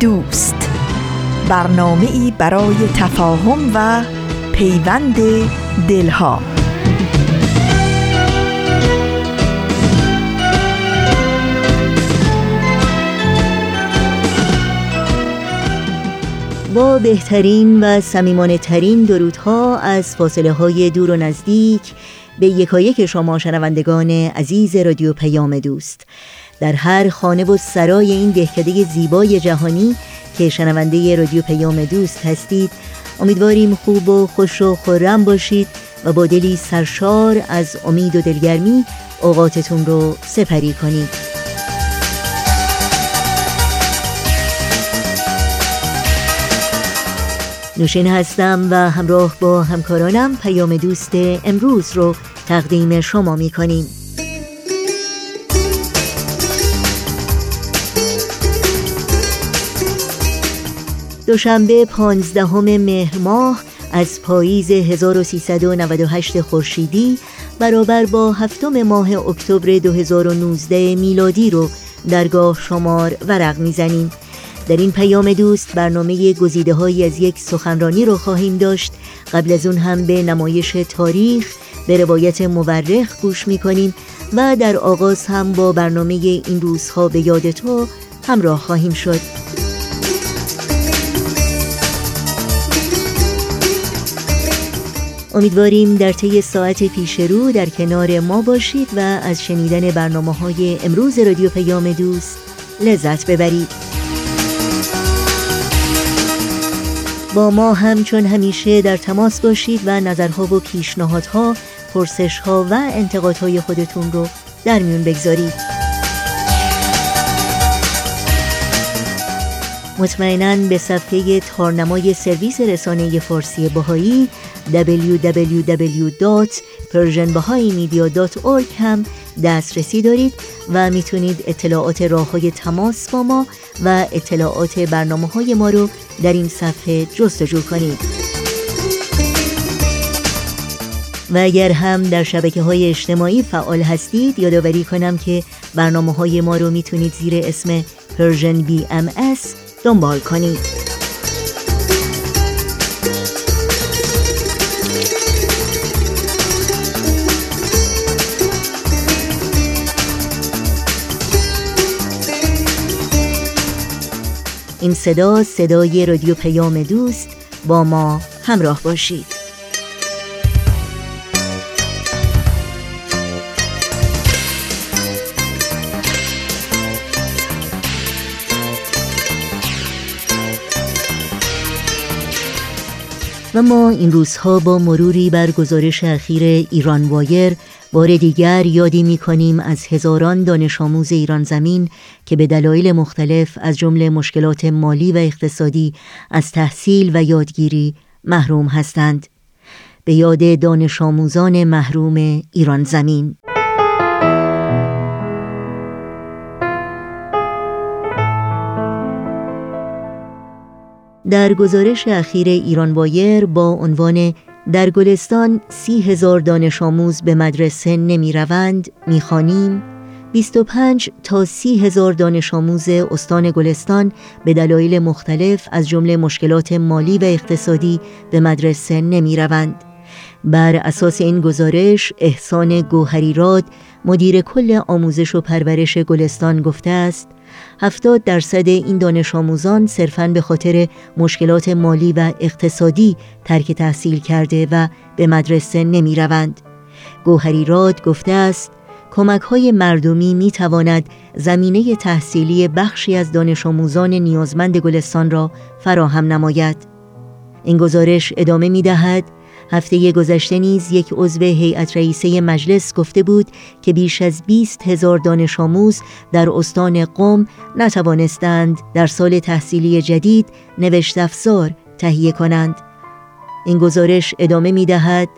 دوست. برنامه ای برای تفاهم و پیوند دلها. با بهترین و سمیمانه ترین درودها از فاصله های دور و نزدیک به یکایک شما شنوندگان عزیز رادیو پیام دوست. در هر خانه و سرای این دهکده زیبای جهانی که شنونده رادیو پیام دوست هستید امیدواریم خوب و خوش و خورم باشید و با دلی سرشار از امید و دلگرمی اوقاتتون رو سپری کنید. نوشین هستم و همراه با همکارانم پیام دوست امروز رو تقدیم شما می کنیم دوشنبه پانزدهم مهر ماه از پاییز 1398 خورشیدی برابر با هفتم ماه اکتبر 2019 میلادی رو درگاه شمار ورق می‌زنیم. در این پیام دوست برنامه گزیده های از یک سخنرانی رو خواهیم داشت. قبل از اون هم به نمایش تاریخ به روایت مورخ گوش می‌کنیم و در آغاز هم با برنامه این روزها به یاد تو همراه خواهیم شد. امیدواریم در طی ساعت پیش رو در کنار ما باشید و از شنیدن برنامه های امروز رادیو پیام دوست لذت ببرید. با ما همچون همیشه در تماس باشید و نظرها و پیشنهادها، پرسشها و انتقادهای خودتون رو در میون بگذارید. مطمئنا به صفحه تارنمای سرویس رسانه فارسی باهایی www.persianbahaimedia.org هم دسترسی دارید و می‌تونید اطلاعات راه های تماس با ما و اطلاعات برنامه های ما رو در این صفحه جستجو کنید. و اگر هم در شبکه های اجتماعی فعال هستید یادآوری کنم که برنامه های ما رو می‌تونید زیر اسم Persian BMS دنبال کنید. این صدا صدای رادیو پیام دوست با ما همراه باشید. و ما این روزها با مروری بر گزارش اخیر ایران وایر بار دیگر یادی می کنیم از هزاران دانش آموز ایران زمین که به دلایل مختلف از جمله مشکلات مالی و اقتصادی از تحصیل و یادگیری محروم هستند. به یاد دانش آموزان محروم ایران زمین. در گزارش اخیر ایران وایر با عنوان در گلستان سی هزار دانش آموز به مدرسه نمی روند می خانیم 25 تا سی هزار دانش آموز استان گلستان به دلایل مختلف از جمله مشکلات مالی و اقتصادی به مدرسه نمی روند. بر اساس این گزارش احسان گوهریراد مدیر کل آموزش و پرورش گلستان گفته است هفتاد درصد این دانش آموزان صرفاً به خاطر مشکلات مالی و اقتصادی ترک تحصیل کرده و به مدرسه نمی روند. گوهری راد گفته است کمک های مردمی می تواند زمینه تحصیلی بخشی از دانش آموزان نیازمند گلستان را فراهم نماید. این گزارش ادامه می دهد هفته گذشته نیز یک عضو هیئت رئیسه مجلس گفته بود که بیش از 20 هزار دانش آموز در استان قم نتوانستند در سال تحصیلی جدید نوشت افزار تهیه کنند. این گزارش ادامه می دهد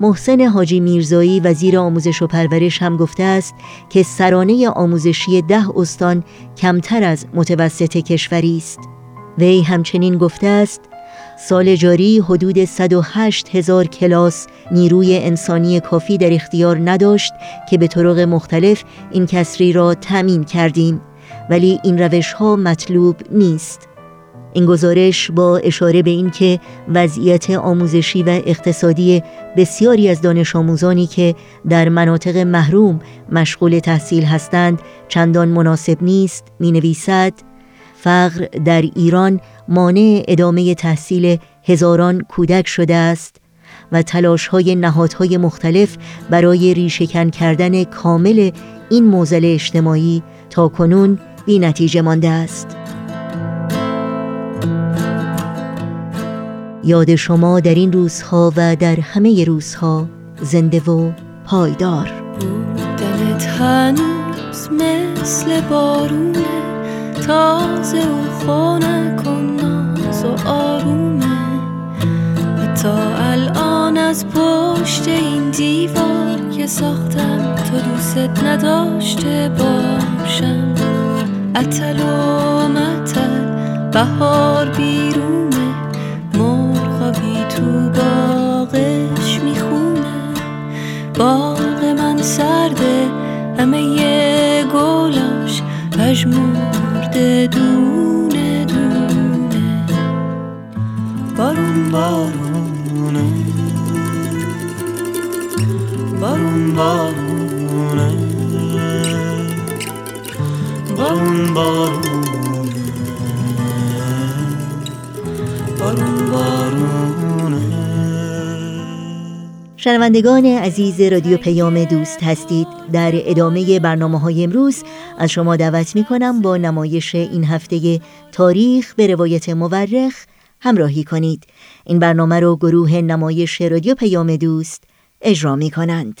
محسن حاجی میرزایی وزیر آموزش و پرورش هم گفته است که سرانه آموزشی ده استان کمتر از متوسط کشوری است. وی همچنین گفته است سال جاری حدود 108 هزار کلاس نیروی انسانی کافی در اختیار نداشت که به طرق مختلف این کسری را تأمین کردیم ولی این روش ها مطلوب نیست. این گزارش با اشاره به اینکه وضعیت آموزشی و اقتصادی بسیاری از دانش آموزانی که در مناطق محروم مشغول تحصیل هستند چندان مناسب نیست می نویسد فقر در ایران مانع ادامه تحصیل هزاران کودک شده است و تلاش های نهادهای مختلف برای ریشهکن کردن کامل این موزل اجتماعی تا کنون بی نتیجه مانده است. یاد شما در این روزها و در همه روزها زنده و پایدار دلت هنوز مثل بارونه تازه و خونه کن ناز و آرومه. تا الان از پشت این دیوار که ساختم تو دوست نداشته باشم. اتل و متل بهار بیرونه. مرغابی تو باغش می‌خونه. باغ من سرده همه گلاش پژمرده دونه دونه. بارون بارونه. بارون بارونه. بارون بارونه. شنوندگان عزیز رادیو پیام دوست هستید. در ادامه برنامه های امروز از شما دعوت می کنم با نمایش این هفته تاریخ به روایت مورخ همراهی کنید. این برنامه رو گروه نمایش رادیو پیام دوست اجرا می کنند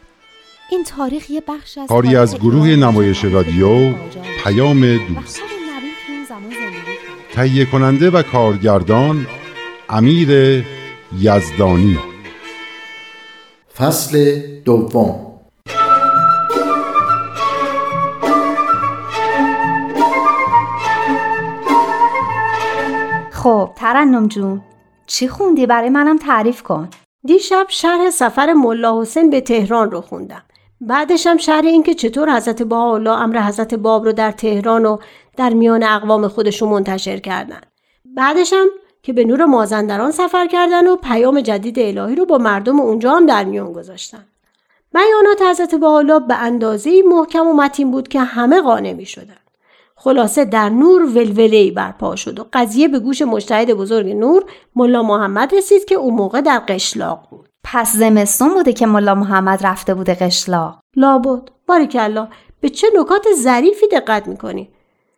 این تاریخ یه بخش از کاری از گروه نمایش. رادیو پیام دوست. تهیه کننده و کارگردان امیر یزدانی فصل دوم خب ترنم جون چی خوندی برای منم تعریف کن دیشب شرح سفر ملا حسین به تهران رو خوندم. بعدش هم شرح این که چطور حضرت بهاءالله امر حضرت باب رو در تهران و در میان اقوام خودشون منتشر کردن. بعدش هم که به نور مازندران سفر کردن و پیام جدید الهی رو با مردم اونجا هم در میان گذاشتن. بیانات حضرت بهاءالله به اندازه محکم و متین بود که همه قانع می شدن. خلاصه در نور ولوله‌ای برپا شد و قضیه به گوش مجتهد بزرگ نور ملا محمد رسید که اون موقع در قشلاق بود. پس زمستون بوده که ملا محمد رفته بوده قشلاق لابد. باریکلا به چه نکات ظریفی دقت می‌کنی؟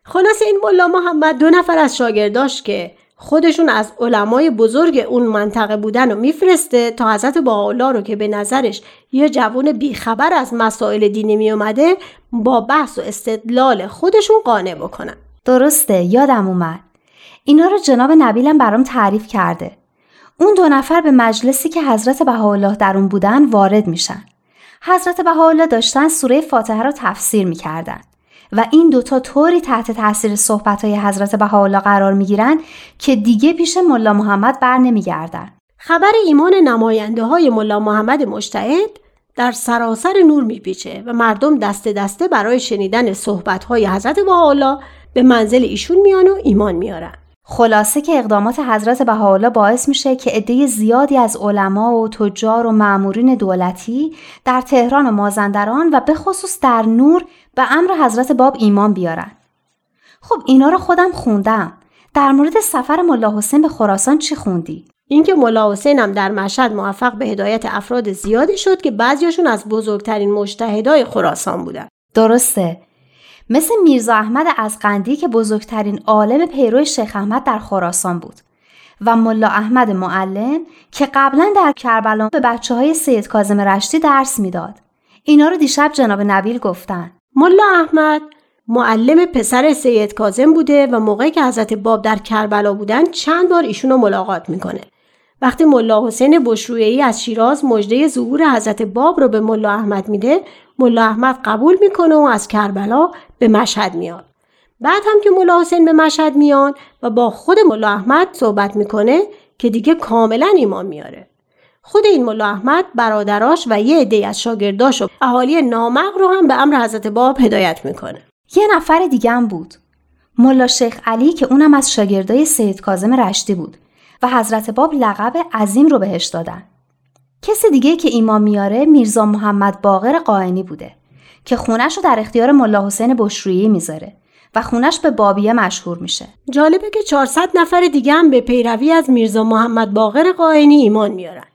خلاص این ملا محمد دو نفر از شاگرداش که خودشون از علمای بزرگ اون منطقه بودن و میفرسته تا حضرت بهاءالله رو که به نظرش یه جوان بیخبر از مسائل دینی میومده با بحث و استدلال خودشون قانع بکنن. درسته یادم اومد. اینا رو جناب نبیلم برام تعریف کرده. اون دو نفر به مجلسی که حضرت بهاءالله در اون بودن وارد میشن حضرت بهاءالله داشتن سوره فاتحه رو تفسیر می‌کردن و این دوتا طوری تحت تاثیر صحبتهای حضرت بهاءالله قرار می‌گیرن که دیگه پیش ملا محمد بر نمیگردن خبر ایمان نماینده های ملا محمد مجتهد در سراسر نور میپیچه و مردم دسته دسته برای شنیدن صحبت های حضرت بهاءالله به منزل ایشون میان و ایمان میارن. خلاصه که اقدامات حضرت بهاءالله باعث میشه که عده زیادی از علما و تجار و معمورین دولتی در تهران و مازندران و به خصوص در نور به امر حضرت باب ایمان بیارن. خب اینا رو خودم خوندم. در مورد سفر ملا حسین به خراسان چی خوندی؟ اینکه ملا حسین هم در مشهد موفق به هدایت افراد زیادی شد که بعضیاشون از بزرگترین مجتهدای خراسان بودن. درسته. مثل میرزا احمد از قندی که بزرگترین عالم پیرو شیخ احمد در خراسان بود و ملا احمد معلم که قبلا در کربلا به بچه های سید کازم رشتی درس می‌داد. اینا رو دیشب جناب نبیل گفتن. ملا احمد معلم پسر سید کازم بوده و موقعی که حضرت باب در کربلا بودن چند بار ایشون رو ملاقات می‌کنه. وقتی ملا حسین بشرویهی از شیراز مژده ظهور حضرت باب رو به ملا احمد میده ملا احمد قبول می‌کنه و از کربلا به مشهد میاد بعد هم که ملا حسین به مشهد میان و با خود ملا احمد صحبت می‌کنه که دیگه کاملا ایمان میاره. خود این ملا احمد برادراش و یه عده از شاگرداش و اهالی نامق رو هم به امر حضرت باب هدایت می‌کنه. یه نفر دیگه هم بود. ملا شیخ علی که اونم از شاگردای سید کازم رشتی بود و حضرت باب لقب عظیم رو بهش دادن. کسی دیگه که ایمان میاره میرزا محمد باقر قائنی بوده. که خونش رو در اختیار ملا حسین بشرویی می‌ذاره و خونش به بابیه مشهور میشه. جالبه که 400 نفر دیگه هم به پیروی از میرزا محمد باقر قائنی ایمان میارن.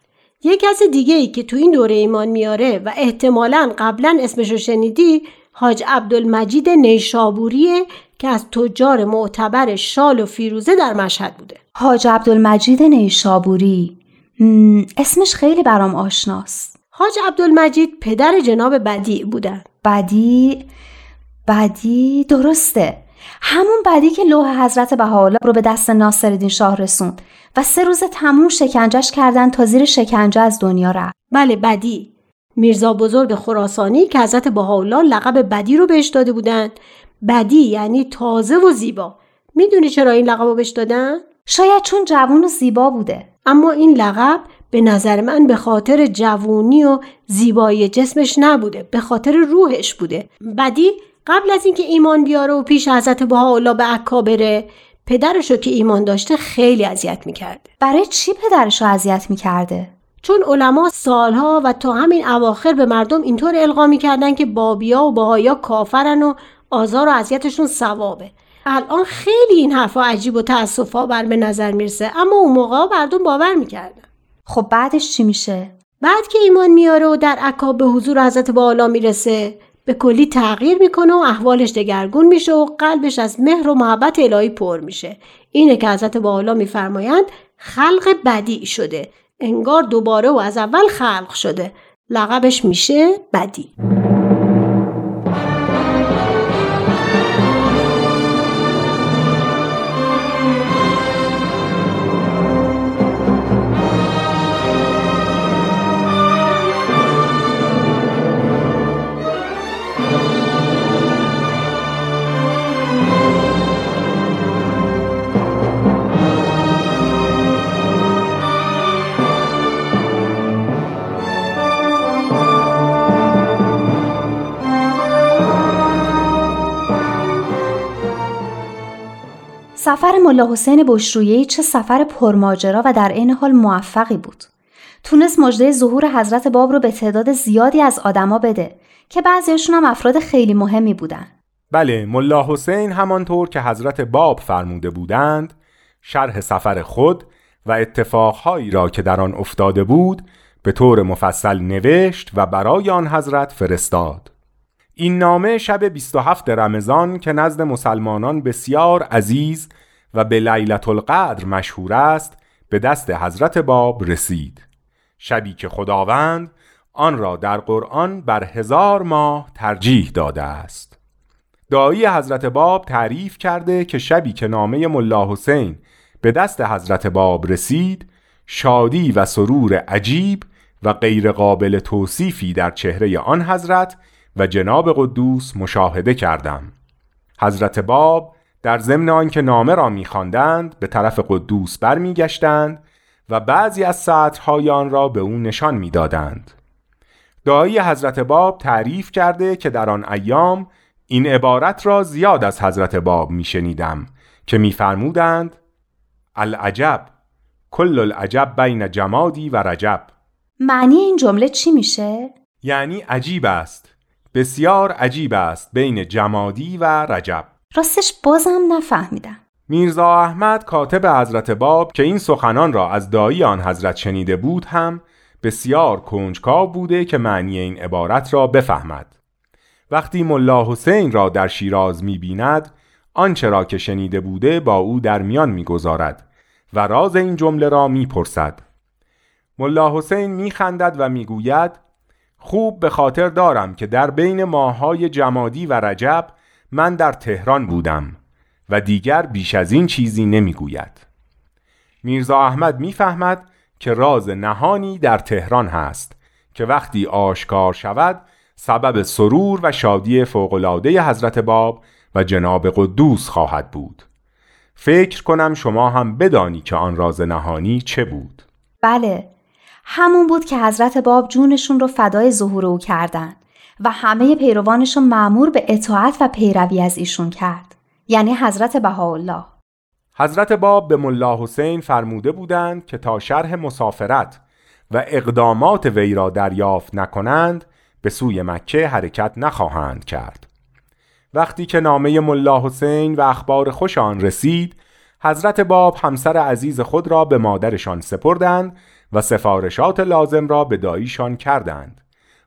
یه کس دیگه ای که تو این دوره ایمان میاره و احتمالا قبلا اسمشو شنیدی حاج عبدالمجید نیشابوریه که از تجار معتبر شال و فیروزه در مشهد بوده. حاج عبدالمجید نیشابوری اسمش خیلی برام آشناست. حاج عبدالمجید پدر جناب بدی بودن. بدی بدی درسته. همون بدی که لوح حضرت بهاءالله رو به دست ناصرالدین شاه رسوند و سه روز تموم شکنجش کردن تا زیر شکنجه از دنیا رفت. بله بدی. میرزا بزرگ خراسانی که حضرت بهاءالله لقب بدی رو بهش داده بودند بدی یعنی تازه و زیبا. می‌دونی چرا این لقب رو بهش دادن؟ شاید چون جوون و زیبا بوده. اما این لقب به نظر من به خاطر جوونی و زیبایی جسمش نبوده به خاطر روحش بوده. بدی قبل از اینکه ایمان بیاره و پیش حضرت بهاءالله به عکا بره پدرشو که ایمان داشته خیلی اذیت می‌کرده برای چی پدرشو اذیت می‌کرده؟ چون علما سالها و تا همین اواخر به مردم اینطور القا می‌کردن که بابیا و باهایا کافرن و آزار و اذیتشون ثوابه. الان خیلی این حرفا عجیب و تاسفا بر به نظر می‌رسه اما اون موقع مردم باور می‌کردن. خب بعدش چی میشه؟ بعد که ایمان میاره و در عکاب به حضور حضرت بالا می‌رسه به کلی تغییر می‌کنه و احوالش دگرگون میشه و قلبش از مهر و محبت الهی پر میشه. اینه که حضرت بالا میفرمایند خلق بدی شده. انگار دوباره و از اول خلق شده. لقبش میشه بدی. سفر ملا حسین بشرویهی چه سفر پرماجرا و در عین حال موفقی بود. تونست مژده ظهور حضرت باب رو به تعداد زیادی از آدما بده که بعضیشون هم افراد خیلی مهمی بودن. بله ملا حسین همانطور که حضرت باب فرموده بودند شرح سفر خود و اتفاقهایی را که در آن افتاده بود به طور مفصل نوشت و برای آن حضرت فرستاد این نامه شب 27 رمضان که نزد مسلمانان بسیار عزیز و به لیلت القدر مشهور است به دست حضرت باب رسید. شبی که خداوند آن را در قرآن بر هزار ماه ترجیح داده است. دایی حضرت باب تعریف کرده که شبی که نامه ملا حسین به دست حضرت باب رسید شادی و سرور عجیب و غیرقابل توصیفی در چهره آن حضرت و جناب قدوس مشاهده کردم حضرت باب در ضمن آنکه نامه را میخواندند به طرف قدوس برمیگشتند و بعضی از سطرهای آن را به او نشان می‌دادند. دایی حضرت باب تعریف کرده که در آن ایام این عبارت را زیاد از حضرت باب میشنیدم که میفرمودند العجب کل العجب بین جمادی و رجب معنی این جمله چی میشه؟ یعنی عجیب است بسیار عجیب است بین جمادی و رجب. راستش بازم نفهمیدم. میرزا احمد کاتب حضرت باب که این سخنان را از دایی آن حضرت شنیده بود هم بسیار کنجکاو بوده که معنی این عبارت را بفهمد. وقتی ملا حسین را در شیراز می‌بیند آنچه را که شنیده بوده با او در میان می‌گذارد و راز این جمله را می‌پرسد. ملا حسین میخندد و می‌گوید خوب به خاطر دارم که در بین ماهای جمادی و رجب من در تهران بودم و دیگر بیش از این چیزی نمی‌گوید. میرزا احمد می‌فهمد که راز نهانی در تهران هست که وقتی آشکار شود سبب سرور و شادی فوقلاده حضرت باب و جناب قدوس خواهد بود. فکر کنم شما هم بدانی که آن راز نهانی چه بود. بله همون بود که حضرت باب جونشون رو فدای ظهور او کردن و همه پیروانشون معمور به اطاعت و پیروی از ایشون کرد یعنی حضرت بهاءالله. حضرت باب به ملا حسین فرموده بودند که تا شرح مسافرت و اقدامات وی را دریافت نکنند به سوی مکه حرکت نخواهند کرد. وقتی که نامه ملا حسین و اخبار خوش آن رسید حضرت باب همسر عزیز خود را به مادرشان سپردند و سفارشات لازم را به داییشان کردند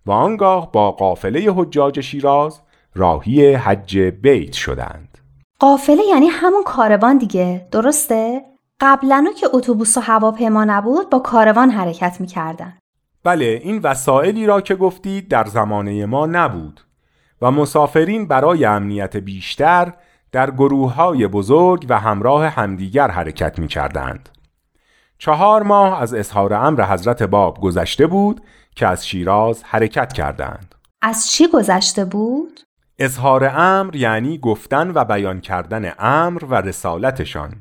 و آنگاه با قافله حجاج شیراز راهی حج بیت شدند قافله یعنی همون کاروان دیگه درسته؟ قبلا که اتوبوس و هواپیما نبود با کاروان حرکت می‌کردن بله این وسایلی را که گفتید در زمانه ما نبود و مسافرین برای امنیت بیشتر در گروه های بزرگ و همراه همدیگر حرکت می کردند. چهار ماه از اظهار امر حضرت باب گذشته بود که از شیراز حرکت کردند. از چی گذشته بود؟ اظهار امر یعنی گفتن و بیان کردن امر و رسالتشان.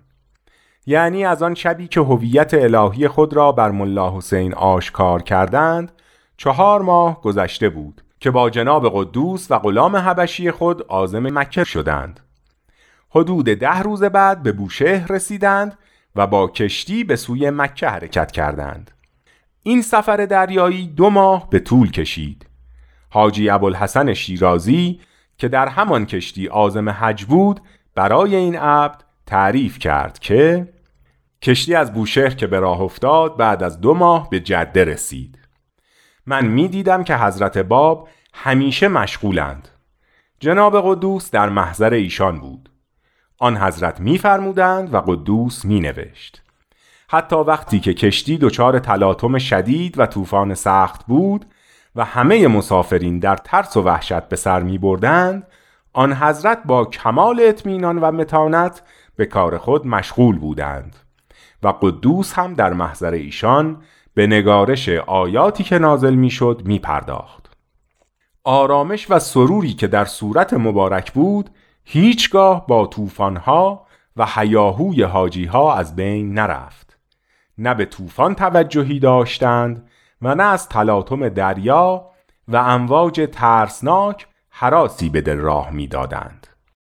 یعنی از آن شبی که هویت الهی خود را بر ملا حسین آشکار کردند چهار ماه گذشته بود که با جناب قدوس و غلام حبشی خود آزم مکه شدند حدود ده روز بعد به بوشهر رسیدند و با کشتی به سوی مکه حرکت کردند. این سفر دریایی دو ماه به طول کشید. حاجی ابوالحسن شیرازی که در همان کشتی آزم حج بود برای این عبد تعریف کرد که کشتی از بوشهر که به راه افتاد بعد از دو ماه به جده رسید. من می دیدم که حضرت باب همیشه مشغولند. جناب قدوس در محضر ایشان بود. آن حضرت میفرمودند و قدوس می نوشت حتی وقتی که کشتی دچار تلاطم شدید و طوفان سخت بود و همه مسافرین در ترس و وحشت به سر می بردند آن حضرت با کمال اطمینان و متانت به کار خود مشغول بودند و قدوس هم در محضر ایشان به نگارش آیاتی که نازل می‌شد می پرداخت. آرامش و سروری که در صورت مبارک بود هیچگاه با طوفانها و حیاهوی حاجیها از بین نرفت نه به طوفان توجهی داشتند و نه از تلاطم دریا و امواج ترسناک حراسی به دل راه می‌دادند.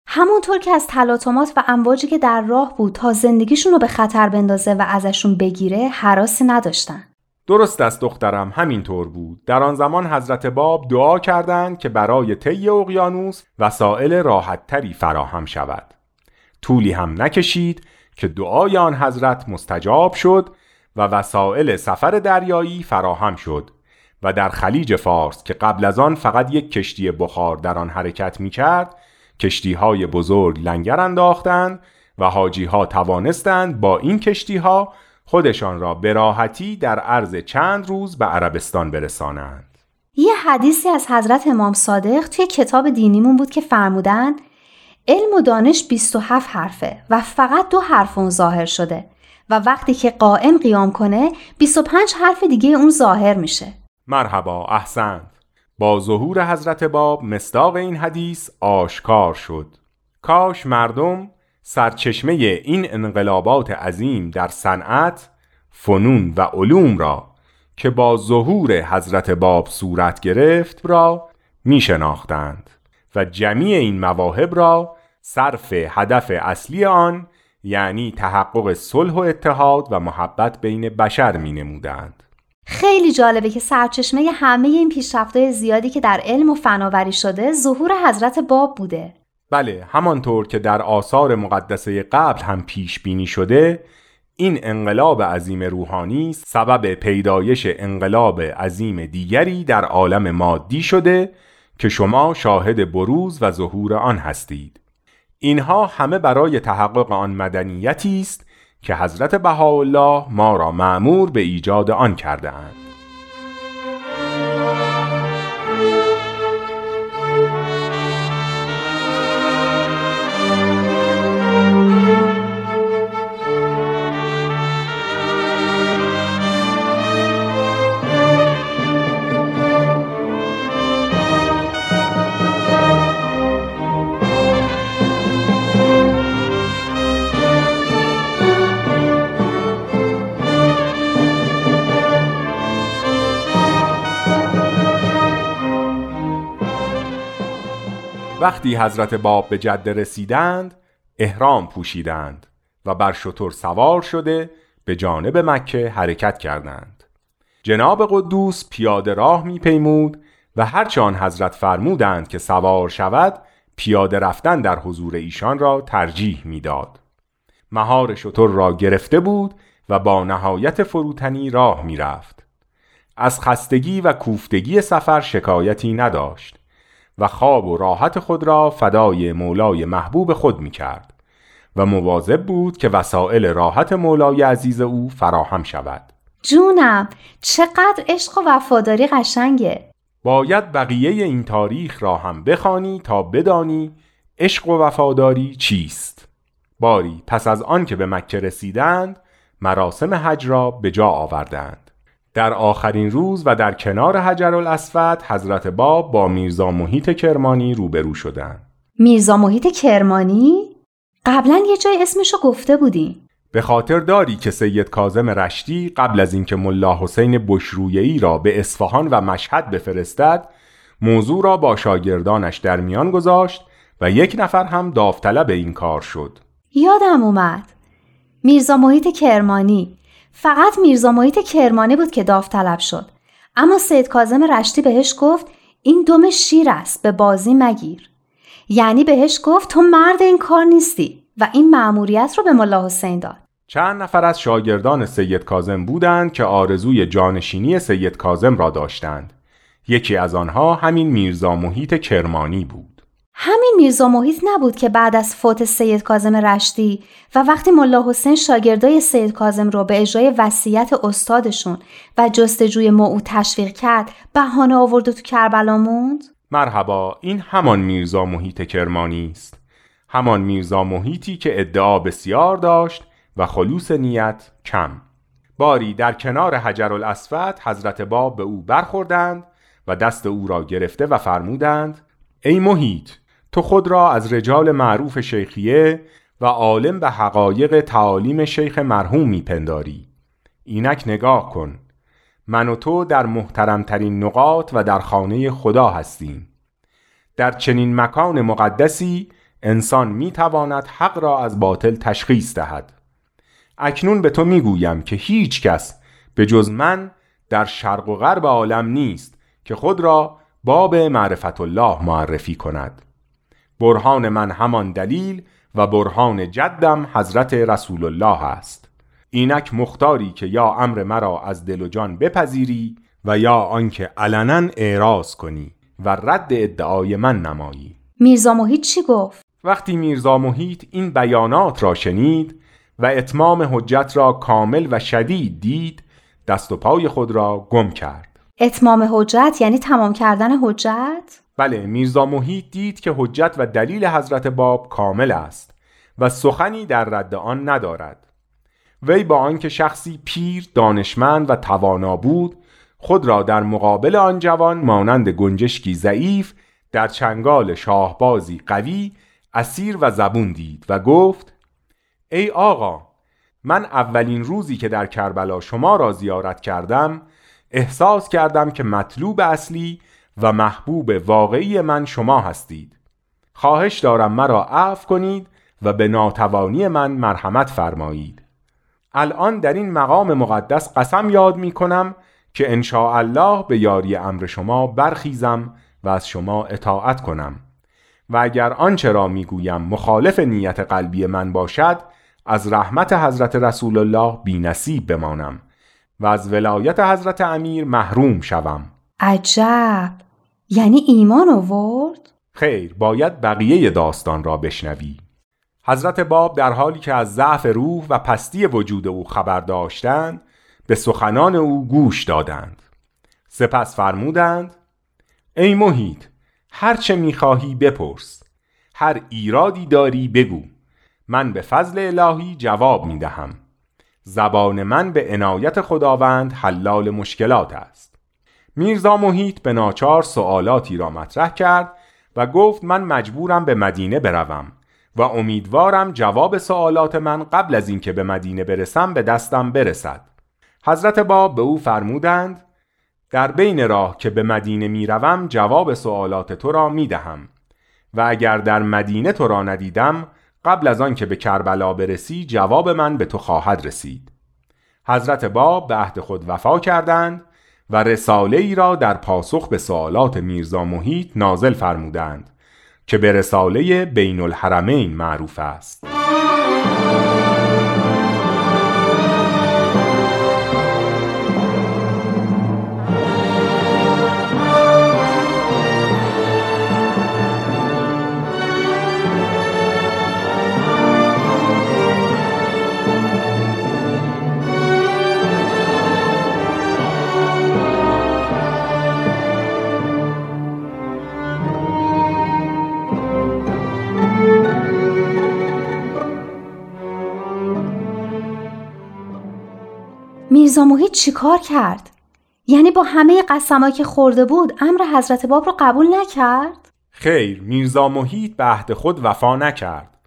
همونطور که از تلاطمات و امواجی که در راه بود تا زندگیشون رو به خطر بندازه و ازشون بگیره حراسی نداشتن. درست است دخترم همینطور بود. در آن زمان حضرت باب دعا کردند که برای طی اقیانوس وسایل راحتتری فراهم شود. طولی هم نکشید که دعای آن حضرت مستجاب شد و وسایل سفر دریایی فراهم شد و در خلیج فارس که قبل از آن فقط یک کشتی بخار در آن حرکت می کرد کشتی های بزرگ لنگر انداختند و حاجی ها توانستند با این کشتی ها خودشان را به راحتی در عرض چند روز به عربستان برسانند. یه حدیثی از حضرت امام صادق توی کتاب دینیمون بود که فرمودن علم و دانش 27 حرفه و فقط دو حرف اون ظاهر شده و وقتی که قائم قیام کنه 25 حرف دیگه اون ظاهر میشه. مرحبا احسنت. با ظهور حضرت باب مستاق این حدیث آشکار شد. کاش مردم سرچشمه این انقلابات عظیم در صنعت، فنون و علوم را که با ظهور حضرت باب صورت گرفت را می شناختند و جمیع این مواهب را صرف هدف اصلی آن یعنی تحقق صلح و اتحاد و محبت بین بشر می نمودند. خیلی جالبه که سرچشمه همه این پیشرفت‌های زیادی که در علم و فناوری شده ظهور حضرت باب بوده. بله همانطور که در آثار مقدسه قبل هم پیش بینی شده این انقلاب عظیم روحانی سبب پیدایش انقلاب عظیم دیگری در عالم مادی شده که شما شاهد بروز و ظهور آن هستید اینها همه برای تحقق آن مدنیتی است که حضرت بهاءالله ما را معمور به ایجاد آن کرده اند. وقتی حضرت باب به جده رسیدند احرام پوشیدند و بر شتر سوار شده به جانب مکه حرکت کردند جناب قدوس پیاده راه میپیمود و هرچه حضرت فرمودند که سوار شود پیاده رفتن در حضور ایشان را ترجیح می‌داد. مهار شتر را گرفته بود و با نهایت فروتنی راه می‌رفت. از خستگی و کوفتگی سفر شکایتی نداشت. و خواب و راحت خود را فدای مولای محبوب خود می کرد و مواظب بود که وسایل راحت مولای عزیز او فراهم شود. جونم چقدر عشق و وفاداری قشنگه. باید بقیه این تاریخ را هم بخوانی تا بدانی عشق و وفاداری چیست. باری پس از آن که به مکه رسیدند مراسم حج را به جا آوردند. در آخرین روز و در کنار حجر الاسود حضرت باب با میرزا محیط کرمانی روبرو شدند. میرزا محیط کرمانی؟ قبلا یه جای اسمشو گفته بودی. به خاطر داری که سید کازم رشتی قبل از اینکه ملا حسین بشرویهی را به اصفهان و مشهد بفرستد موضوع را با شاگردانش در میان گذاشت و یک نفر هم داوطلب این کار شد یادم اومد میرزا محیط کرمانی فقط میرزا محیط کرمانی بود که داوطلب شد. اما سید کازم رشتی بهش گفت این دم شیر است به بازی مگیر. یعنی بهش گفت تو مرد این کار نیستی و این مأموریت رو به ملا حسین داد. چند نفر از شاگردان سید کازم بودند که آرزوی جانشینی سید کازم را داشتند. یکی از آنها همین میرزا محیط کرمانی بود. همین میرزا محیط نبود که بعد از فوت سید کازم رشتی و وقتی ملا حسین شاگردای سید کازم رو به اجرای وصیت استادشون و جستجوی موعود تشویق کرد بهانه آورد و تو کربلا موند؟ مرحبا این همان میرزا محیط کرمانی است. همان میرزا محیطی که ادعا بسیار داشت و خلوص نیت کم. باری در کنار حجر الاسود حضرت باب به او برخوردند و دست او را گرفته و فرمودند ای محیط تو خود را از رجال معروف شیخیه و عالم به حقایق تعالیم شیخ مرحوم میپنداری اینک نگاه کن. من و تو در محترمترین نقاط و در خانه خدا هستیم. در چنین مکان مقدسی انسان می‌تواند حق را از باطل تشخیص دهد. اکنون به تو می‌گویم که هیچ کس به جز من در شرق و غرب عالم نیست که خود را باب معرفت الله معرفی کند. برهان من همان دلیل و برهان جدم حضرت رسول الله است. اینک مختاری که یا امر مرا از دل و جان بپذیری و یا آنکه علنا اعراض کنی و رد ادعای من نمایی. میرزا محیط چی گفت؟ وقتی میرزا محیط این بیانات را شنید و اتمام حجت را کامل و شدید دید دست و پای خود را گم کرد. اتمام حجت یعنی تمام کردن حجت؟ بله میرزا محیط دید که حجت و دلیل حضرت باب کامل است و سخنی در رد آن ندارد وی با آنکه شخصی پیر دانشمند و توانا بود خود را در مقابل آن جوان مانند گنجشکی ضعیف در چنگال شاهبازی قوی اسیر و زبون دید و گفت ای آقا من اولین روزی که در کربلا شما را زیارت کردم احساس کردم که مطلوب اصلی و محبوب واقعی من شما هستید. خواهش دارم مرا عفو کنید و به ناتوانی من مرحمت فرمایید. الان در این مقام مقدس قسم یاد می کنم که ان الله به یاری امر شما برخیزم و از شما اطاعت کنم. و اگر آنچه را می‌گویم مخالف نیت قلبی من باشد از رحمت حضرت رسول الله بی نصیب بمانم. و از ولایت حضرت امیر محروم شوم. عجب. یعنی ایمان آورد؟ خیر باید بقیه داستان را بشنوی. حضرت باب در حالی که از ضعف روح و پستی وجود او خبر داشتند به سخنان او گوش دادند. سپس فرمودند ای محیط هرچه می‌خواهی بپرس. هر ایرادی داری بگو. من به فضل الهی جواب می‌دهم. زبان من به عنایت خداوند حلال مشکلات است. میرزا محیط به ناچار سوالاتی را مطرح کرد و گفت من مجبورم به مدینه بروم و امیدوارم جواب سوالات من قبل از اینکه به مدینه برسم به دستم برسد. حضرت باب به او فرمودند در بین راه که به مدینه می‌روم جواب سوالات تو را می‌دهم و اگر در مدینه تو را ندیدم قبل از آن که به کربلا برسی جواب من به تو خواهد رسید. حضرت باب به عهد خود وفا کردند و رساله ای را در پاسخ به سوالات میرزا محیط نازل فرمودند که به رساله بین الحرمین معروف است. میرزا محیط چیکار کرد؟ یعنی با همه قسمایی که خورده بود امر حضرت باب رو قبول نکرد؟ خیر میرزا محیط به عهد خود وفا نکرد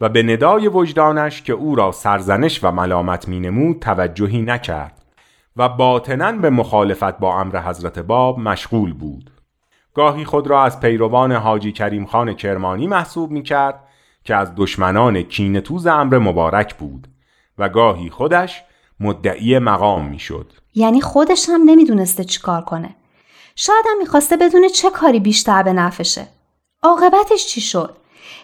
و به ندای وجدانش که او را سرزنش و ملامت مینمود توجهی نکرد و باطنا به مخالفت با امر حضرت باب مشغول بود گاهی خود را از پیروان حاجی کریم خان کرمانی محسوب می کرد که از دشمنان کینتوز امر مبارک بود و گاهی خودش مدعی مقام می‌شد. یعنی خودش هم نمی‌دونسته چیکار کنه. شاید هم می‌خواسته بدونه چه کاری بیشتر به نفشه. عاقبتش چی شد؟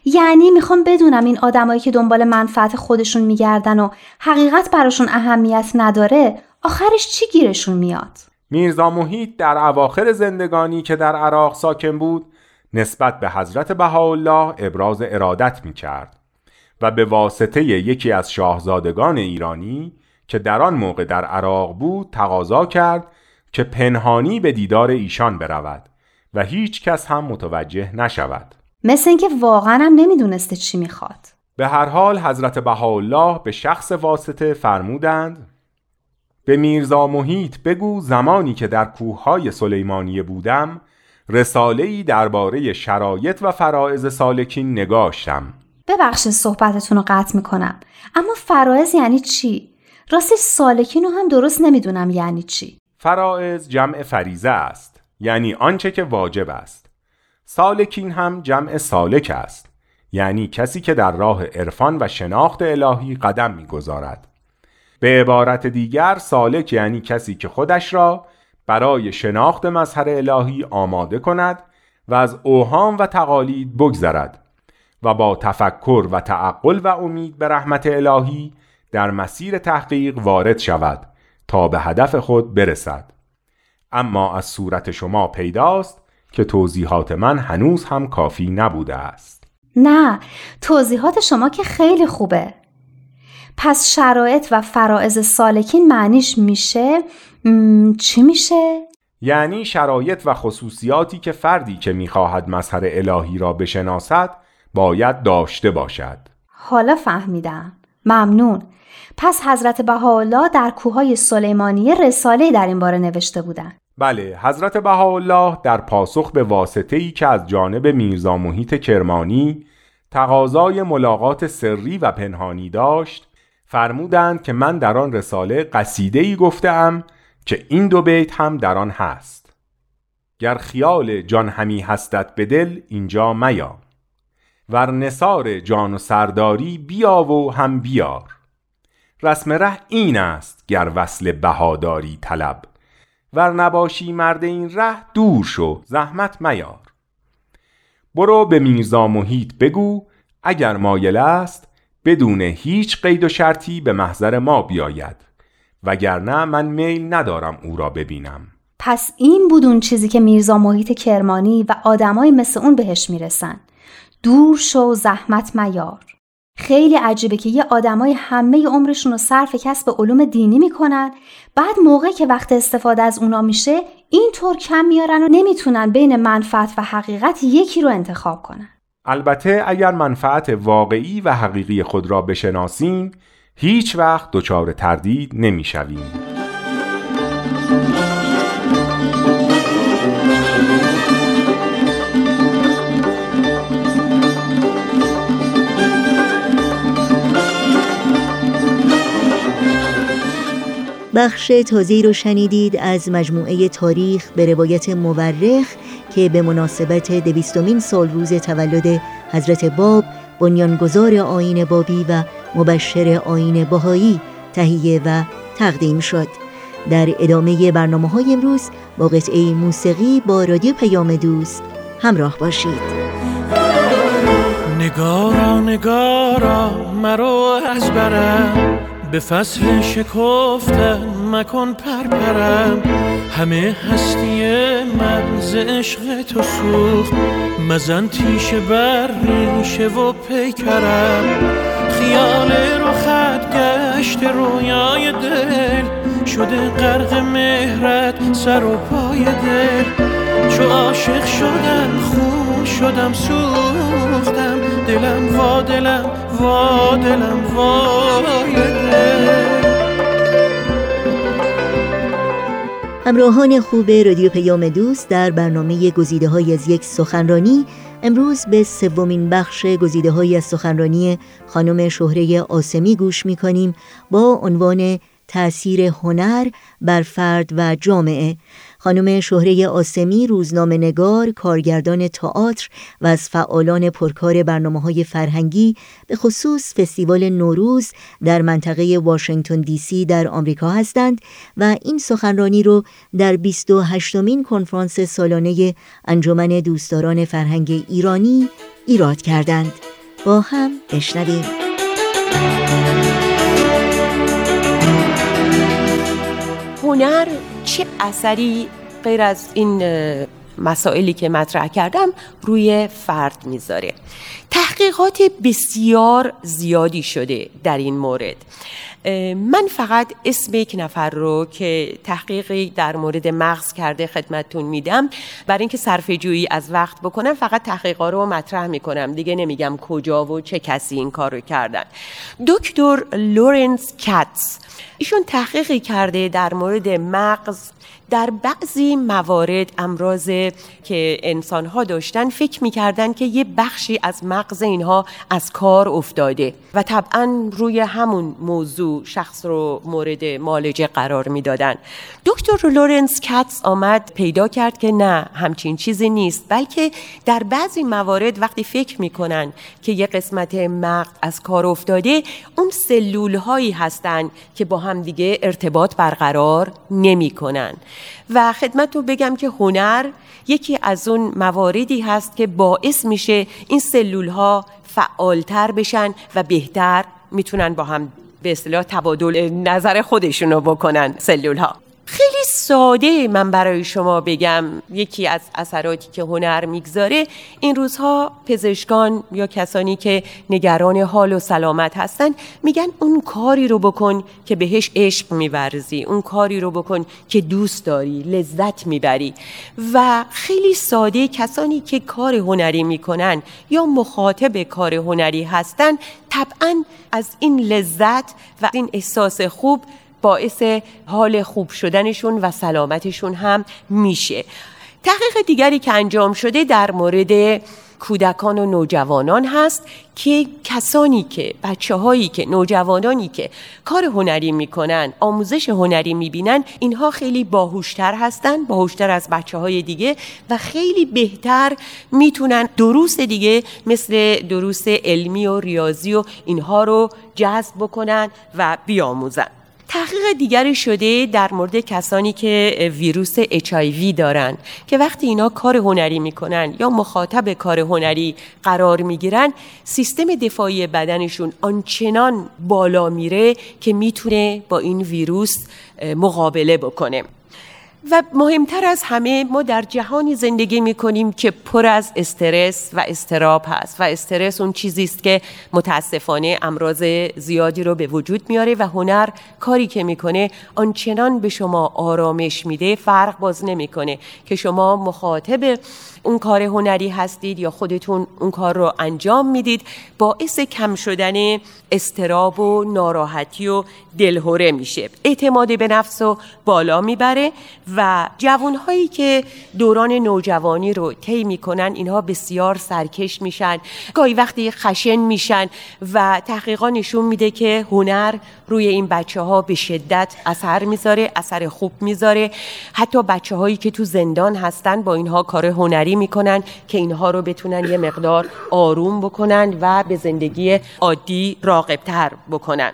یعنی می‌خوام بدونم این آدمایی که دنبال منفعت خودشون میگردن و حقیقت براشون اهمیت نداره آخرش چی گیرشون میاد؟ میرزا محیط در اواخر زندگانی که در عراق ساکن بود نسبت به حضرت بهاءالله ابراز ارادت می‌کرد و به واسطه یکی از شاهزادگان ایرانی که در آن موقع در عراق بود تقاضا کرد که پنهانی به دیدار ایشان برود و هیچ کس هم متوجه نشود. مثل اینکه واقعا هم نمی‌دونسته چی می‌خواد. به هر حال حضرت بهاءالله به شخص واسطه فرمودند به میرزا محیط بگو زمانی که در کوههای سلیمانیه بودم رساله‌ای درباره شرایط و فرائض سالکین نگاشتم. ببخشید صحبتتون رو قطع می‌کنم. اما فرائض یعنی چی؟ راستش سالکین رو هم درست نمی‌دونم یعنی چی. فرائض جمع فریزه است. یعنی آنچه که واجب است. سالکین هم جمع سالک است. یعنی کسی که در راه عرفان و شناخت الهی قدم می‌گذارد. به عبارت دیگر سالک یعنی کسی که خودش را برای شناخت مظهر الهی آماده کند و از اوهام و تقالید بگذرد و با تفکر و تعقل و امید به رحمت الهی در مسیر تحقیق وارد شود تا به هدف خود برسد. اما از صورت شما پیداست که توضیحات من هنوز هم کافی نبوده است. نه توضیحات شما که خیلی خوبه. پس شرایط و فرائض سالکین معنیش میشه؟ چی میشه؟ یعنی شرایط و خصوصیاتی که فردی که می‌خواهد مظهر الهی را بشناسد باید داشته باشد. حالا فهمیدم. ممنون. پس حضرت بهاءالله در کوههای سلیمانیه رساله در این باره نوشته بودند. بله حضرت بهاءالله در پاسخ به واسطه ای که از جانب میرزا محیط کرمانی تقاضای ملاقات سری و پنهانی داشت فرمودند که من در آن رساله قصیده ای گفتم که این دو بیت هم در آن هست. گر خیال جان همی هستت به دل اینجا میا. ور نصار جان و سرداری بیا و هم بیار. رسم ره این است گر وصل بهاداری طلب ور نباشی مرد این ره دور شو زحمت میار. برو به میرزا محیط بگو اگر مایل است بدون هیچ قید و شرطی به محضر ما بیاید. وگرنه من میل ندارم او را ببینم. پس این بود اون چیزی که میرزا محیط کرمانی و آدمای مثل اون بهش می‌رسن. دور شو زحمت میار. خیلی عجیبه که یه آدمای همه عمرشون رو صرف کسب علوم دینی می‌کنن. بعد موقع که وقت استفاده از اونا میشه اینطور کم میارن و نمی‌تونن بین منفعت و حقیقت یکی رو انتخاب کنن. البته اگر منفعت واقعی و حقیقی خود را بشناسیم هیچ وقت دچار تردید نمی‌شویم. بخش تازی رو شنیدید از مجموعه تاریخ به روایت مورخ که به مناسبت دویستمین سال روز تولد حضرت باب بنیانگذار آین بابی و مبشر آین باهایی تهیه و تقدیم شد. در ادامه برنامه های امروز با قطعه موسیقی با رادیو پیام دوست همراه باشید. نگارا نگارا مرو از برم به فصل شکفتن مکن پرپرم. همه هستی من ز عشق تو سوخت. مزن تیشه بر ریشه و پیکرم. خیال رو خط گشت رویای دل. شده غرق مهرت سر و پای دل. چو عاشق شدم خون شدم سوختم. دلم وا دلم وا دلم دل. همراهان خوب رادیو پیام دوست در برنامه گزیده های از یک سخنرانی امروز به سومین بخش گزیده های از سخنرانی خانم شهره آسمی گوش می کنیم با عنوان تأثیر هنر بر فرد و جامعه. خانم شهره آسمی روزنامه نگار، کارگردان تئاتر و از فعالان پرکار برنامه های فرهنگی به خصوص فستیوال نوروز در منطقه واشنگتن دی سی در آمریکا هستند و این سخنرانی رو در 28 مین کنفرانس سالانه انجمن دوستداران فرهنگ ایرانی ایراد کردند. با هم بشنویم. هنر چه اثری غیر از این مسائلی که مطرح کردم روی فرد می‌ذاره؟ تحقیقات بسیار زیادی شده در این مورد. من فقط اسم یک نفر رو که تحقیقی در مورد مغز کرده خدمتتون میدم برای اینکه صرف جویی از وقت بکنم فقط تحقیقا رو مطرح می‌کنم. دیگه نمیگم کجا و چه کسی این کار رو کردن. دکتر لورنس کاتس ایشون تحقیقی کرده در مورد مغز در بعضی موارد امراض که انسان ها داشتن فکر می‌کردن که یه بخشی از مغز اینها از کار افتاده و طبعا روی همون موضوع شخص رو مورد مالجه قرار می‌دادن. دکتر لورنس کاتس آمد پیدا کرد که نه همچین چیزی نیست بلکه در بعضی موارد وقتی فکر می‌کنن که یه قسمت مغز از کار افتاده اون سلول هایی هستن که با هم دیگه ارتباط برقرار نمی‌کنن. و خدمت رو بگم که هنر یکی از اون مواردی هست که باعث میشه این سلول ها فعالتر بشن و بهتر می‌تونن با هم به اصطلاح تبادل نظر خودشونو بکنن سلول ها خیلی ساده من برای شما بگم یکی از اثراتی که هنر می‌گذاره. این روزها پزشکان یا کسانی که نگران حال و سلامت هستن میگن اون کاری رو بکن که بهش عشق میورزی اون کاری رو بکن که دوست داری لذت می‌بری. و خیلی ساده کسانی که کار هنری می‌کنن یا مخاطب کار هنری هستن طبعا از این لذت و این احساس خوب باعث حال خوب شدنشون و سلامتشون هم میشه. تحقیق دیگری که انجام شده در مورد کودکان و نوجوانان هست که کسانی که بچه هایی که نوجوانانی که کار هنری می‌کنن آموزش هنری می‌بینن اینها خیلی باهوشتر هستن باهوشتر از بچه های دیگه و خیلی بهتر می‌تونن دروس دیگه مثل دروس علمی و ریاضی و اینها رو جذب بکنن و بیاموزن. تحقیق دیگری شده در مورد کسانی که ویروس HIV دارن که وقتی اینا کار هنری می‌کنن یا مخاطب کار هنری قرار می‌گیرن سیستم دفاعی بدنشون آنچنان بالا میره که می‌تونه با این ویروس مقابله بکنه. و مهمتر از همه ما در جهانی زندگی می کنیم که پر از استرس و استراب هست. و استرس اون چیزی است که متاسفانه امراض زیادی رو به وجود میاره و هنر کاری که می‌کنه آنچنان به شما آرامش میده فرق باز نمی‌کنه. که شما مخاطب اون کار هنری هستید یا خودتون اون کار رو انجام می‌دید باعث کم شدن استراب و ناراحتی و دلهوره میشه. اعتماد به نفس رو بالا می‌بره و جوانهایی که دوران نوجوانی رو طی می‌کنن اینها بسیار سرکش میشن گاهی وقتی خشن میشن و تحقیقا نشون میده که هنر روی این بچه ها به شدت اثر می‌ذاره اثر خوب می‌ذاره. حتی بچه هایی که تو زندان هستن با اینها کار هنری می‌کنن که اینها رو بتونن یه مقدار آروم بکنن و به زندگی عادی راقبتر بکنن.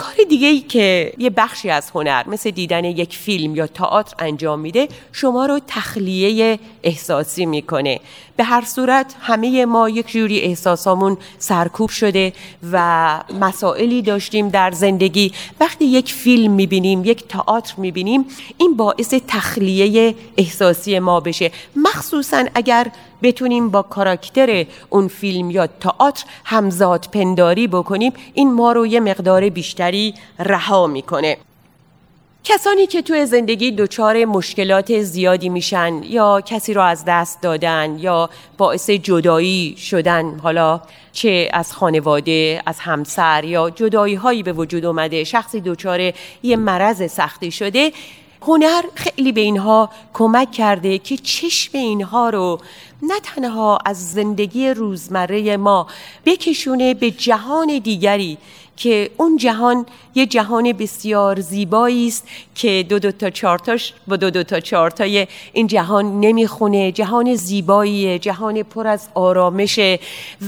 کار دیگه ای که یه بخشی از هنر مثل دیدن یک فیلم یا تئاتر انجام میده شما رو تخلیه احساسی می‌کنه. به هر صورت همه ما یک جوری احساسامون سرکوب شده و مسائلی داشتیم در زندگی. وقتی یک فیلم می‌بینیم یک تئاتر می‌بینیم این باعث تخلیه احساسی ما بشه. مخصوصا اگر بتونیم با کاراکتر اون فیلم یا تئاتر همزاد پنداری بکنیم این ما رو یه مقدار بیشتری رها می‌کنه. کسانی که توی زندگی دچار مشکلات زیادی میشن یا کسی رو از دست دادن یا باعث جدایی شدن حالا چه از خانواده از همسر یا جدایی هایی به وجود اومده شخصی دچار یه مرض سختی شده هنر خیلی به اینها کمک کرده که چشم اینها رو نه تنها از زندگی روزمره ما بکشونه به جهان دیگری. که اون جهان یه جهان بسیار زیبایی است که دو دو تا چارتاش با دو دو تا چارتای این جهان نمی‌خونه. جهان زیباییه جهان پر از آرامشه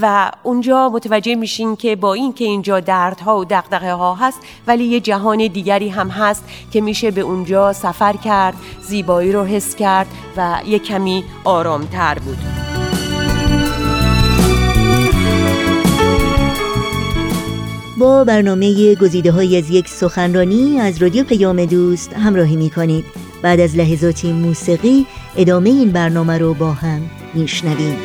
و اونجا متوجه میشین که با این که اینجا دردها و دقدقه ها هست ولی یه جهان دیگری هم هست که میشه به اونجا سفر کرد زیبایی رو حس کرد و یه کمی آرامتر بود. با برنامه گزیده های از یک سخنرانی از رادیو پیام دوست همراهی می کنید بعد از لحظاتی موسیقی ادامه این برنامه رو با هم میشنویم.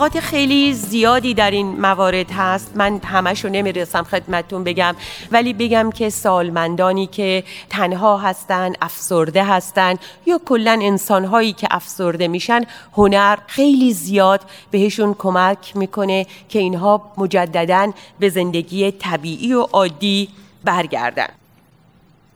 تحقیقات خیلی زیادی در این موارد هست. من همش رو نمی‌رسم خدمتتون بگم ولی بگم که سالمندانی که تنها هستن افسرده هستن یا کلا انسانهایی که افسرده میشن هنر خیلی زیاد بهشون کمک می‌کنه که اینها مجددا به زندگی طبیعی و عادی برگردن.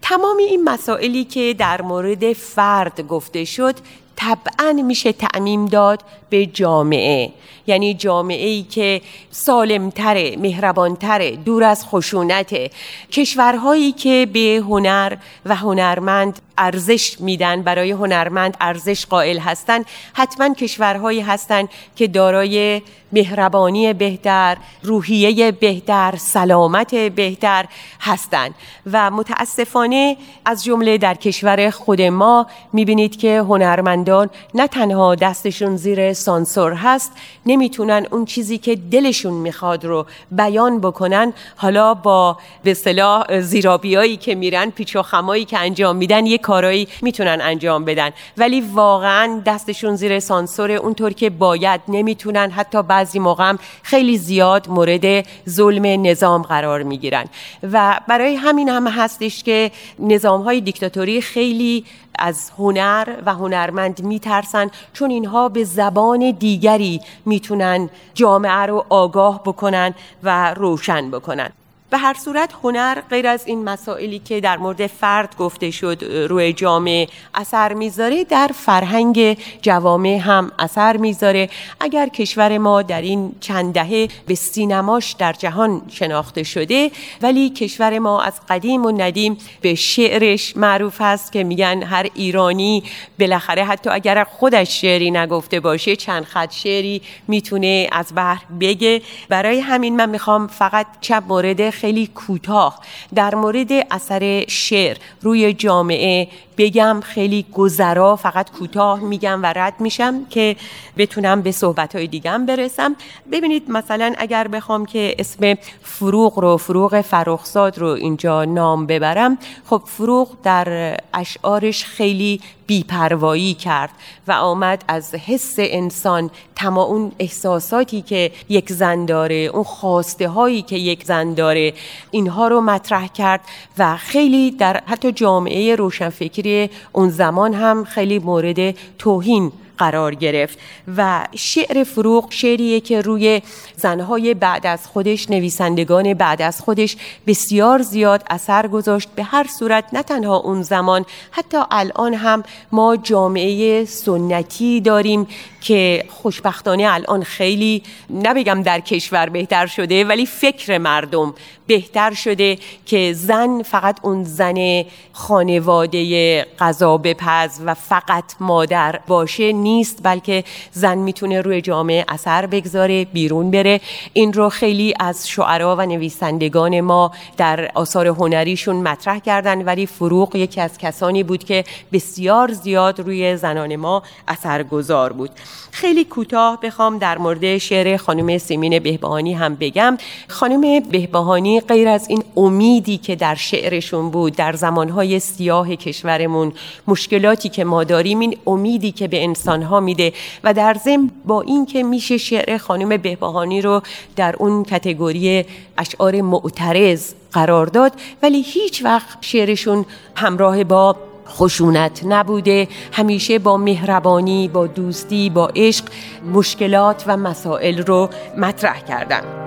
تمام این مسائلی که در مورد فرد گفته شد طبعا میشه تعمیم داد به جامعه. یعنی جامعه ای که سالمتره مهربانتره دور از خشونته کشورهایی که به هنر و هنرمند ارزش میدن برای هنرمند ارزش قائل هستند حتما کشورهایی هستند که دارای مهربانی بهتر روحیه بهتر سلامت بهتر هستند و متاسفانه از جمله در کشور خود ما می‌بینید که هنرمندان نه تنها دستشون زیر سانسور هست نمی‌تونن اون چیزی که دلشون می‌خواد رو بیان بکنن. حالا با به صلاح زیرابیایی که میرن پیچ و خمایی که انجام میدن یک کارایی می‌تونن انجام بدن. ولی واقعا دستشون زیر سانسور اونطور که باید نمی‌تونن. حتی بعضی موقع خیلی زیاد مورد ظلم نظام قرار می‌گیرن. و برای همین هم هستش که نظام های دیکتاتوری خیلی از هنر و هنرمند میترسن چون اینها به زبان دیگری می‌تونن جامعه رو آگاه بکنن و روشن بکنن. به هر صورت هنر غیر از این مسائلی که در مورد فرد گفته شد روی جامعه اثر می‌ذاره در فرهنگ جوامع هم اثر می‌ذاره. اگر کشور ما در این چند دهه به سینماش در جهان شناخته شده ولی کشور ما از قدیم و ندیم به شعرش معروف است که میگن هر ایرانی بالاخره حتی اگر خودش شعری نگفته باشه چند خط شعری می‌تونه از بحر بگه. برای همین من می‌خوام فقط چند مورد خیلی کوتاه. در مورد اثر شعر روی جامعه بگم خیلی گذرا فقط کوتاه میگم و رد میشم که بتونم به صحبت های دیگم برسم. ببینید مثلا اگر بخوام که اسم فروغ رو فروغ فرخزاد رو اینجا نام ببرم خب فروغ در اشعارش خیلی بیپروایی کرد و آمد از حس انسان تمام اون احساساتی که یک زن داره اون خواسته هایی که یک زن داره اینها رو مطرح کرد و خیلی در حتی جامعه روشنفکری اون زمان هم خیلی مورد توهین قرار گرفت. و شعر فروغ شعریه که روی زنهای بعد از خودش نویسندگان بعد از خودش بسیار زیاد اثر گذاشت. به هر صورت نه تنها اون زمان حتی الان هم ما جامعه سنتی داریم که خوشبختانه الان خیلی نبگم در کشور بهتر شده ولی فکر مردم بهتر شده که زن فقط اون زن خانواده غذا بپز و فقط مادر باشه نیست بلکه زن می‌تونه روی جامعه اثر بگذاره بیرون بره. این رو خیلی از شعرا و نویسندگان ما در آثار هنریشون مطرح کردن ولی فروغ یکی از کسانی بود که بسیار زیاد روی زنان ما اثرگذار بود. خیلی کوتاه بخوام در مورد شعر خانم سیمین بهبهانی هم بگم. خانم بهبهانی غیر از این امیدی که در شعرشون بود در زمانهای سیاه کشورمون مشکلاتی که ما داریم این امیدی که به انسانها میده و در ضمن با اینکه میشه شعر خانم بهبهانی رو در اون کتگوری اشعار معترض قرار داد ولی هیچ وقت شعرشون همراه با خشونت نبوده. همیشه با مهربانی با دوستی با عشق مشکلات و مسائل رو مطرح کردن.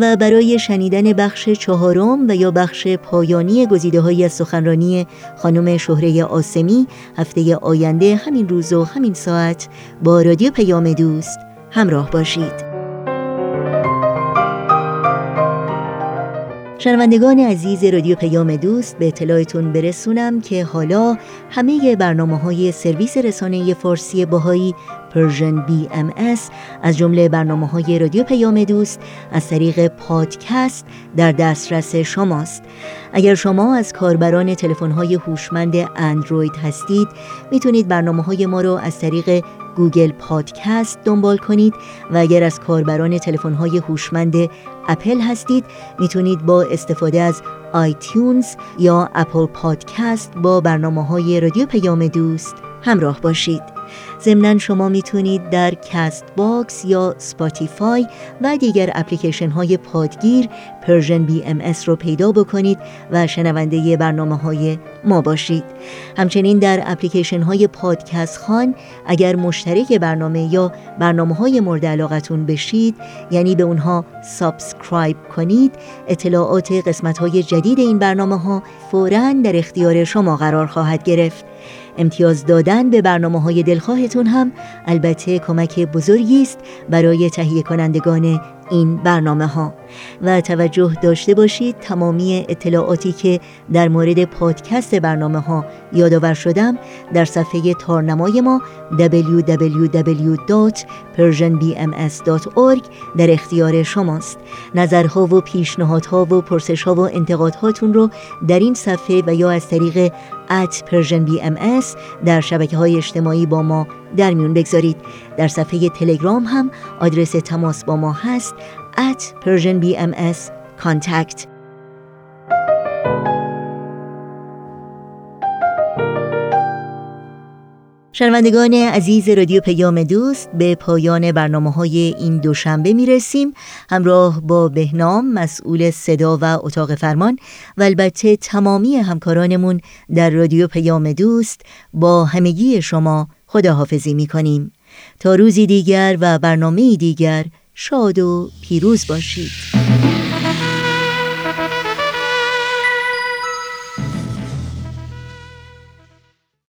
و برای شنیدن بخش چهارم و یا بخش پایانی گزیده های از سخنرانی خانم شهره آسمی هفته آینده همین روز و همین ساعت با رادیو پیام دوست همراه باشید. شنوندگان عزیز رادیو پیام دوست به اطلاعتون برسونم که حالا همه برنامه های سرویس رسانه فارسی باهایی Persian BMS از جمله برنامه های رادیو پیام دوست از طریق پادکست در دسترس شماست. اگر شما از کاربران تلفن های هوشمند اندروید هستید می‌تونید برنامه های ما رو از طریق Google Podcast دنبال کنید و اگر از کاربران تلفن های هوشمند اپل هستید می‌تونید با استفاده از iTunes یا Apple Podcast با برنامه های رادیو پیام دوست همراه باشید. ضمنا شما می‌تونید در CastBox یا Spotify و دیگر اپلیکیشن های پادگیر Persian BMS رو پیدا بکنید و شنونده برنامه های ما باشید. همچنین در اپلیکیشن های پادکست خوان اگر مشترک برنامه یا برنامه های مورد علاقتون بشید یعنی به اونها subscribe کنید اطلاعات قسمت های جدید این برنامه ها فوراً در اختیار شما قرار خواهد گرفت. امتیاز دادن به برنامه های دلخواهتون هم البته کمک بزرگی است برای تهیه کنندگان این برنامه ها و توجه داشته باشید تمامی اطلاعاتی که در مورد پادکست برنامه ها یادآور شدم در صفحه تارنمای ما www.persianbms.org در اختیار شماست. نظرها و پیشنهادها و پرسشها و انتقادهاتون رو در این صفحه و یا از طریق Persian BMS در شبکه های اجتماعی با ما در میون بگذارید. در صفحه تلگرام هم آدرس تماس با ما هست. At Persian BMS contact. شنوندگان عزیز رادیو پیام دوست به پایان برنامه های این دوشنبه می رسیم همراه با بهنام مسئول صدا و اتاق فرمان و البته تمامی همکارانمون در رادیو پیام دوست با همگی شما خداحافظی می کنیم تا روزی دیگر و برنامه دیگر شاد و پیروز باشید.